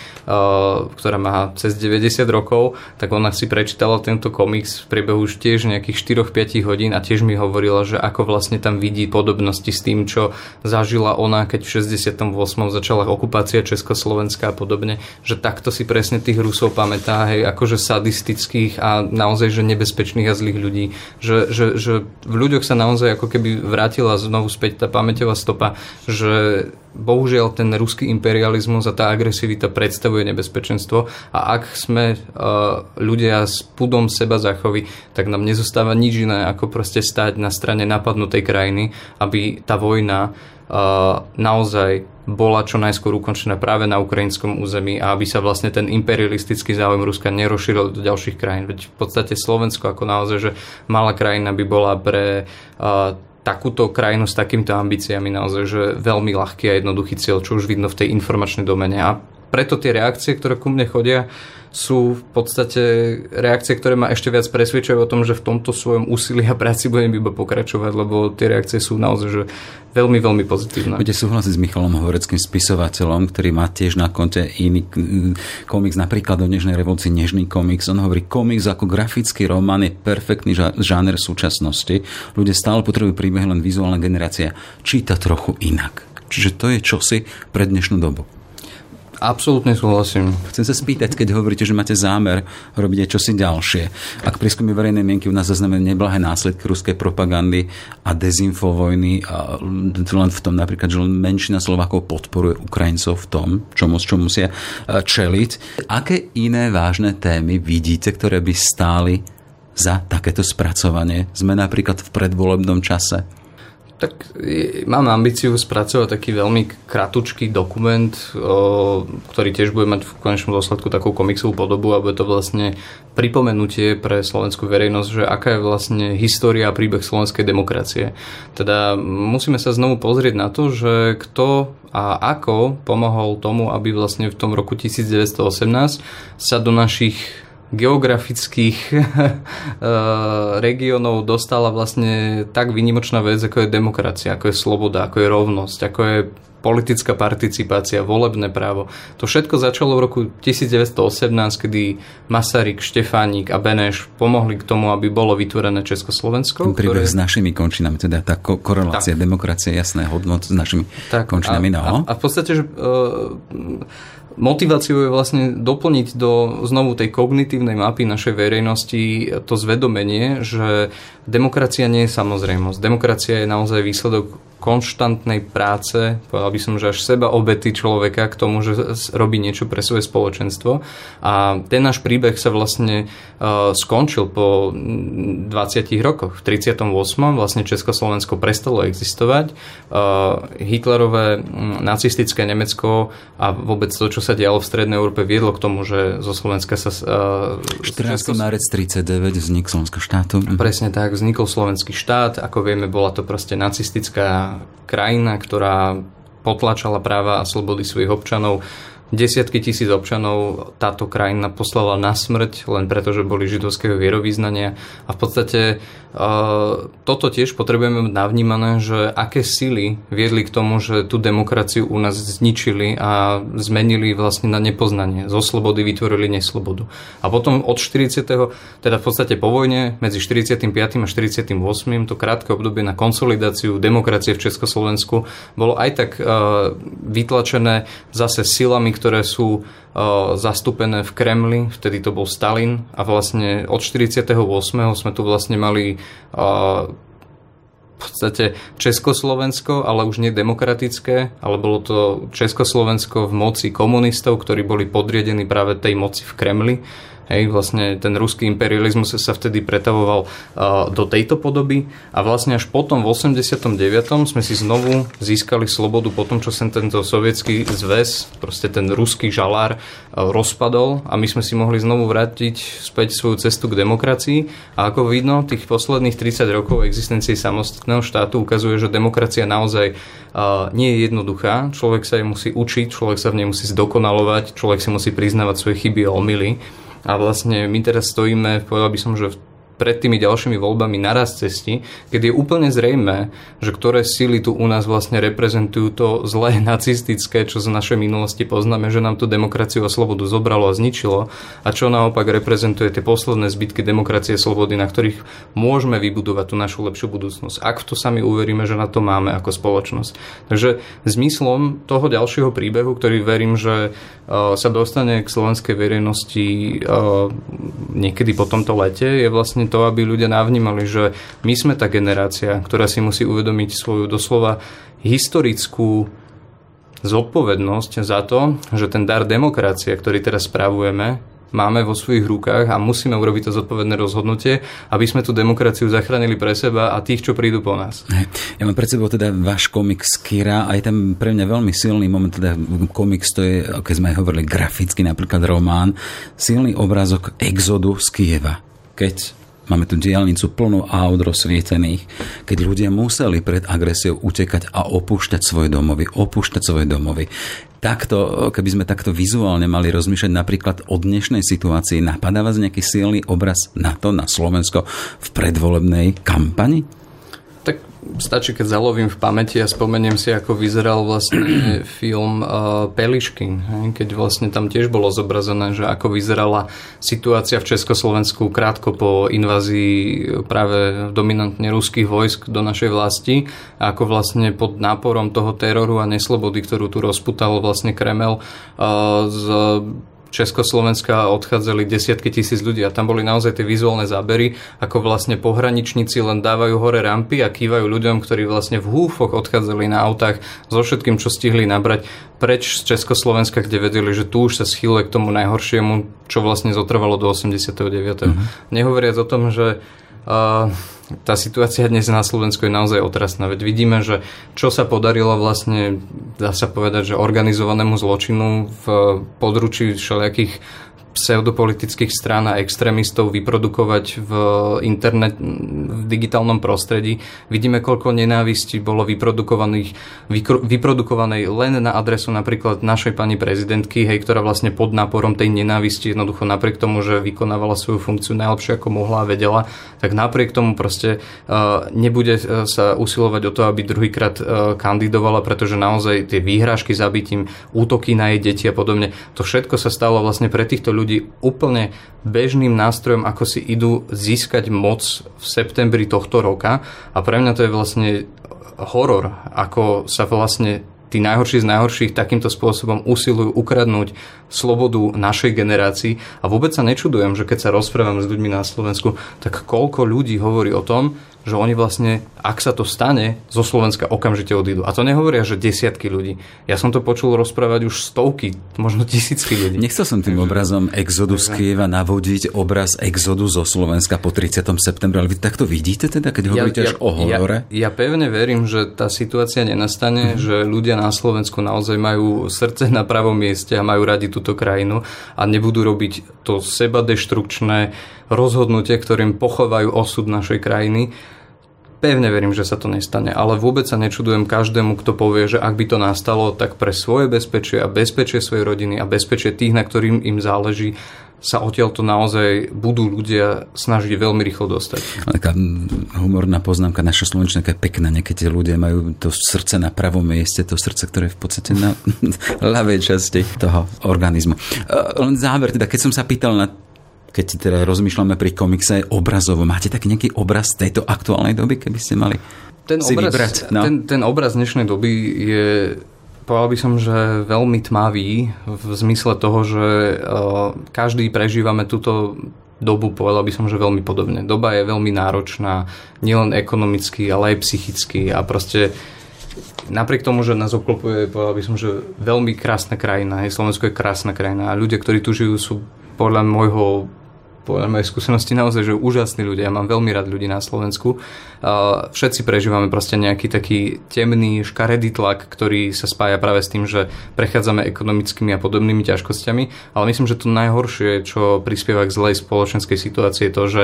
ktorá má cez 90 rokov, tak ona si prečítala tento komiks v priebehu už tiež nejakých 4-5 hodín a tiež mi hovorila, že ako vlastne tam vidí podobnosti s tým, čo zažila ona, keď v 68. začala okupácia Československa a podobne, že takto si presne tých Rusov pamätá, hej, akože sadistických a naozaj, že nebezpečných a zlých ľudí. Že, že, že v ľuďoch sa naozaj ako keby vrátila znovu späť tá pamäťová stopa, že bohužiaľ ten ruský imperializmus a tá agresivita predstavuje nebezpečenstvo a ak sme uh, ľudia s pudom seba zachovy, tak nám nezostáva nič iné ako proste stať na strane napadnutej krajiny, aby tá vojna uh, naozaj bola čo najskôr ukončená práve na ukrajinskom území a aby sa vlastne ten imperialistický záujem Ruska nerozšíril do ďalších krajín. Veď v podstate Slovensko ako naozaj, že malá krajina by bola pre uh, takúto krajinu s takýmito ambíciami naozaj, že veľmi ľahký a jednoduchý cieľ, čo už vidno v tej informačnej domene. A preto tie reakcie, ktoré ku mne chodia, sú v podstate reakcie, ktoré ma ešte viac presvedčujú o tom, že v tomto svojom úsilí a práci budem iba pokračovať, lebo tie reakcie sú naozaj že veľmi, veľmi pozitívne. Budete súhlasiť s Michalom Hovoreckým spisovateľom, ktorý má tiež na konte iný komiks, napríklad o Nežnej revolúcii Nežný komiks. On hovorí, komiks ako grafický román je perfektný žáner súčasnosti. Ľudia stále potrebujú príbeh, len vizuálna generácia číta trochu inak. Čiže to je čosi pre dnešnú dobu. Absolútne súhlasím. Chcem sa spýtať, keď hovoríte, že máte zámer robiť aj čosi ďalšie. Ak prieskumy verejnej mienky u nás zaznamená neblahé následky ruskej propagandy a dezinfovojny, a len v tom napríklad, že len menšina Slovákov podporuje Ukrajincov v tom, čo, čo musia e, čeliť. Aké iné vážne témy vidíte, ktoré by stáli za takéto spracovanie? Sme napríklad v predvolebnom čase? Tak mám ambíciu spracovať taký veľmi kratučký dokument, o, ktorý tiež bude mať v konečnom dôsledku takú komiksovú podobu a bude to vlastne pripomenutie pre slovenskú verejnosť, že aká je vlastne história a príbeh slovenskej demokracie. Teda musíme sa znovu pozrieť na to, že kto a ako pomohol tomu, aby vlastne v tom roku 1918 sa do našich geografických eh, regiónov dostala vlastne tak výnimočná vec, ako je demokracia, ako je sloboda, ako je rovnosť, ako je politická participácia, volebné právo. To všetko začalo v roku 1918, kedy Masaryk, Štefánik a Beneš pomohli k tomu, aby bolo vytvorené Československo. Príbeh ktoré... s našimi končinami, teda tá ko- korelácia tak. demokracie, jasné hodnot s našimi tak, končinami. A, no. a, a v podstate, že uh, Motiváciou je vlastne doplniť do znovu tej kognitívnej mapy našej verejnosti to zvedomenie, že demokracia nie je samozrejmosť. Demokracia je naozaj výsledok konštantnej práce, povedal by som, že až seba obety človeka k tomu, že robí niečo pre svoje spoločenstvo. A ten náš príbeh sa vlastne uh, skončil po 20 rokoch. V 38. vlastne Československo prestalo existovať. Uh, Hitlerové nacistické Nemecko a vôbec to, čo sa dialo v Strednej Európe, viedlo k tomu, že zo Slovenska sa... Uh, 14. Českos... márec 39 vznik Slovenského štátu. Presne tak, vznikol slovenský štát. Ako vieme, bola to proste nacistická krajina, ktorá potlačala práva a slobody svojich občanov. Desiatky tisíc občanov táto krajina poslala na smrť len preto, že boli židovského vierovýznania a v podstate toto tiež potrebujeme navnímané, že aké sily viedli k tomu, že tú demokraciu u nás zničili a zmenili vlastne na nepoznanie. Zo slobody vytvorili neslobodu. A potom od 40. teda v podstate po vojne medzi 45. a 48. to krátke obdobie na konsolidáciu demokracie v Československu bolo aj tak vytlačené zase silami, ktoré sú zastúpené v Kremli, vtedy to bol Stalin a vlastne od 48. sme tu vlastne mali v podstate Československo, ale už nie demokratické, ale bolo to Československo v moci komunistov, ktorí boli podriedení práve tej moci v Kremli Hej, vlastne ten ruský imperializmus sa vtedy pretavoval do tejto podoby. A vlastne až potom v 89. sme si znovu získali slobodu po tom, čo sa tento sovietský zväz, proste ten ruský žalár rozpadol. A my sme si mohli znovu vrátiť späť svoju cestu k demokracii. A ako vidno, tých posledných 30 rokov existencie samostatného štátu ukazuje, že demokracia naozaj nie je jednoduchá, človek sa jej musí učiť, človek sa v nej musí zdokonalovať, človek si musí priznávať svoje chyby a omily a vlastne my teraz stojíme, povedal by som, že v pred tými ďalšími voľbami naraz cesti, keď je úplne zrejme, že ktoré síly tu u nás vlastne reprezentujú to zlé nacistické, čo z našej minulosti poznáme, že nám tú demokraciu a slobodu zobralo a zničilo a čo naopak reprezentuje tie posledné zbytky demokracie a slobody, na ktorých môžeme vybudovať tú našu lepšiu budúcnosť. Ak to sami uveríme, že na to máme ako spoločnosť. Takže zmyslom toho ďalšieho príbehu, ktorý verím, že sa dostane k slovenskej verejnosti niekedy po tomto lete, je vlastne to, aby ľudia navnímali, že my sme tá generácia, ktorá si musí uvedomiť svoju doslova historickú zodpovednosť za to, že ten dar demokracie, ktorý teraz spravujeme, máme vo svojich rukách a musíme urobiť to zodpovedné rozhodnutie, aby sme tú demokraciu zachránili pre seba a tých, čo prídu po nás. Ja mám pred sebou teda váš komiks Kira a je tam pre mňa veľmi silný moment, teda komiks to je, keď sme aj hovorili, graficky napríklad román, silný obrázok exodu z Kieva. Keď Máme tu diálnicu plnú aut rozsvietených, keď ľudia museli pred agresiou utekať a opúšťať svoje domovy, opúšťať svoje domovy. Takto, keby sme takto vizuálne mali rozmýšľať napríklad o dnešnej situácii, napadá vás nejaký silný obraz na to, na Slovensko v predvolebnej kampani? Stačí, keď zalovím v pamäti a spomeniem si, ako vyzeral vlastne film uh, Peliškin, hej? keď vlastne tam tiež bolo zobrazené, že ako vyzerala situácia v Československu krátko po invázii práve dominantne ruských vojsk do našej vlasti a ako vlastne pod náporom toho teroru a neslobody, ktorú tu rozputal vlastne Kremel uh, z Československa odchádzali desiatky tisíc ľudí a tam boli naozaj tie vizuálne zábery, ako vlastne pohraničníci len dávajú hore rampy a kývajú ľuďom, ktorí vlastne v húfoch odchádzali na autách so všetkým, čo stihli nabrať preč z Československa, kde vedeli, že tu už sa schýle k tomu najhoršiemu, čo vlastne zotrvalo do 89. Uh-huh. Mhm. Nehovoriac o tom, že tá situácia dnes na Slovensku je naozaj otrasná. Veď vidíme, že čo sa podarilo vlastne, dá sa povedať, že organizovanému zločinu v područí všelijakých pseudopolitických strán a extrémistov vyprodukovať v internet, v digitálnom prostredí. Vidíme, koľko nenávisti bolo vyprodukovaných, vyprodukovanej len na adresu napríklad našej pani prezidentky, hej, ktorá vlastne pod náporom tej nenávisti jednoducho napriek tomu, že vykonávala svoju funkciu najlepšie ako mohla a vedela, tak napriek tomu proste uh, nebude e, sa usilovať o to, aby druhýkrát uh, kandidovala, pretože naozaj tie výhražky zabitím, útoky na jej deti a podobne, to všetko sa stalo vlastne pre týchto ľudí ľudí úplne bežným nástrojom, ako si idú získať moc v septembri tohto roka. A pre mňa to je vlastne horor, ako sa vlastne tí najhorší z najhorších takýmto spôsobom usilujú ukradnúť slobodu našej generácii. A vôbec sa nečudujem, že keď sa rozprávam s ľuďmi na Slovensku, tak koľko ľudí hovorí o tom, že oni vlastne, ak sa to stane, zo Slovenska okamžite odídu. A to nehovoria, že desiatky ľudí. Ja som to počul rozprávať už stovky, možno tisícky ľudí. Nechcel som tým obrazom exodu z Kieva navodiť obraz exodu zo Slovenska po 30. septembra, ale vy takto vidíte teda, keď hovoríte ja, až ja, o horore? Ja, ja pevne verím, že tá situácia nenastane, mm-hmm. že ľudia na Slovensku naozaj majú srdce na pravom mieste a majú radi túto krajinu a nebudú robiť to seba deštrukčné rozhodnutie, ktorým pochovajú osud našej krajiny. Pevne verím, že sa to nestane, ale vôbec sa nečudujem každému, kto povie, že ak by to nastalo, tak pre svoje bezpečie a bezpečie svojej rodiny a bezpečie tých, na ktorým im záleží, sa odtiaľto naozaj budú ľudia snažiť veľmi rýchlo dostať. Taká humorná poznámka, naša slovenčina je pekná, niekedy ľudia majú to srdce na pravom mieste, to srdce, ktoré je v podstate na ľavej časti toho organizmu. Len záver, teda keď som sa pýtal na keď teda rozmýšľame pri komikse obrazovo, máte taký nejaký obraz tejto aktuálnej doby, keby ste mali ten si obraz, vybrať? No? Ten, ten obraz dnešnej doby je povedal by som, že veľmi tmavý v zmysle toho, že uh, každý prežívame túto dobu, povedal by som, že veľmi podobne. Doba je veľmi náročná, nielen ekonomicky, ale aj psychicky a proste napriek tomu, že nás obklopuje, povedal by som, že veľmi krásna krajina, hej, Slovensko je krásna krajina a ľudia, ktorí tu žijú, sú podľa môjho podľa mojej skúsenosti naozaj, že úžasní ľudia. Ja mám veľmi rád ľudí na Slovensku. Všetci prežívame proste nejaký taký temný, škaredý tlak, ktorý sa spája práve s tým, že prechádzame ekonomickými a podobnými ťažkosťami. Ale myslím, že to najhoršie, čo prispieva k zlej spoločenskej situácii, je to, že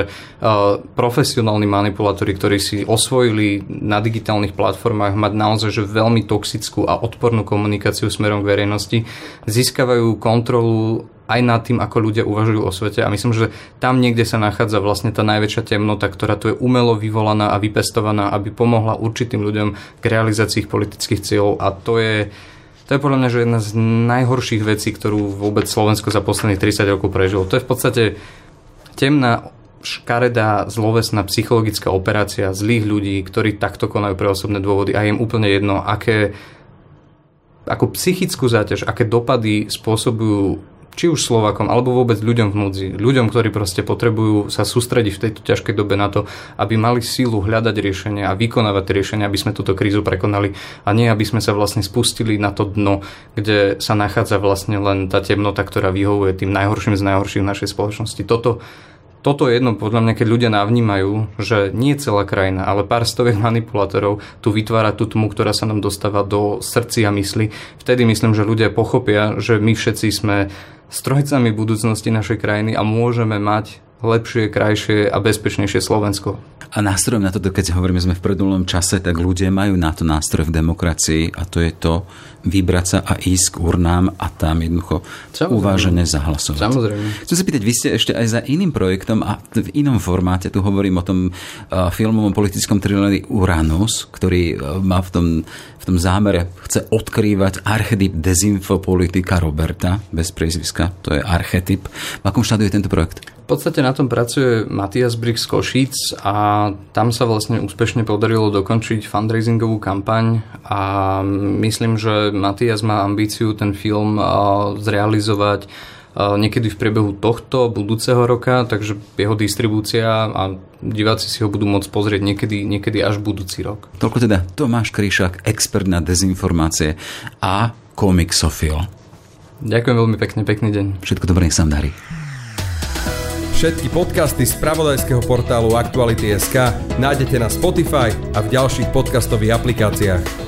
profesionálni manipulátori, ktorí si osvojili na digitálnych platformách mať naozaj že veľmi toxickú a odpornú komunikáciu smerom k verejnosti, získavajú kontrolu aj nad tým, ako ľudia uvažujú o svete. A myslím, že tam niekde sa nachádza vlastne tá najväčšia temnota, ktorá tu je umelo vyvolaná a vypestovaná, aby pomohla určitým ľuďom k realizácii ich politických cieľov. A to je to je podľa mňa že jedna z najhorších vecí, ktorú vôbec Slovensko za posledných 30 rokov prežilo. To je v podstate temná škaredá, zlovesná psychologická operácia zlých ľudí, ktorí takto konajú pre osobné dôvody. A je im úplne jedno, aké ako psychickú záťaž, aké dopady spôsobujú či už Slovakom, alebo vôbec ľuďom v núdzi. Ľuďom, ktorí proste potrebujú sa sústrediť v tejto ťažkej dobe na to, aby mali sílu hľadať riešenia a vykonávať riešenia, aby sme túto krízu prekonali a nie, aby sme sa vlastne spustili na to dno, kde sa nachádza vlastne len tá temnota, ktorá vyhovuje tým najhorším z najhorších v našej spoločnosti. Toto toto je jedno, podľa mňa, keď ľudia navnímajú, že nie celá krajina, ale pár stoviek manipulátorov tu vytvára tú tmu, ktorá sa nám dostáva do srdci a mysli, vtedy myslím, že ľudia pochopia, že my všetci sme strojcami budúcnosti našej krajiny a môžeme mať lepšie, krajšie a bezpečnejšie Slovensko. A nástrojom na toto, keď hovoríme, sme v predulom čase, tak ľudia majú na to nástroj v demokracii a to je to vybrať sa a ísť k urnám a tam jednoducho Samozrejme. uvážené zahlasovať. Samozrejme. Chcem sa pýtať, vy ste ešte aj za iným projektom a v inom formáte, tu hovorím o tom uh, filmovom politickom trileri Uranus, ktorý uh, má v tom, tom zámere, chce odkrývať archetyp dezinfopolitika Roberta, bez priezviska, to je archetyp. V akom štádiu je tento projekt? V podstate na tom pracuje Matias Brix Košíc a tam sa vlastne úspešne podarilo dokončiť fundraisingovú kampaň a myslím, že Matias má ambíciu ten film zrealizovať niekedy v priebehu tohto budúceho roka, takže jeho distribúcia a diváci si ho budú môcť pozrieť niekedy, niekedy až budúci rok. Toľko teda Tomáš Kryšák, expert na dezinformácie a komiksofil. Ďakujem veľmi pekne, pekný deň. Všetko dobré, nech sa darí. Všetky podcasty z pravodajského portálu Aktuality.sk nájdete na Spotify a v ďalších podcastových aplikáciách.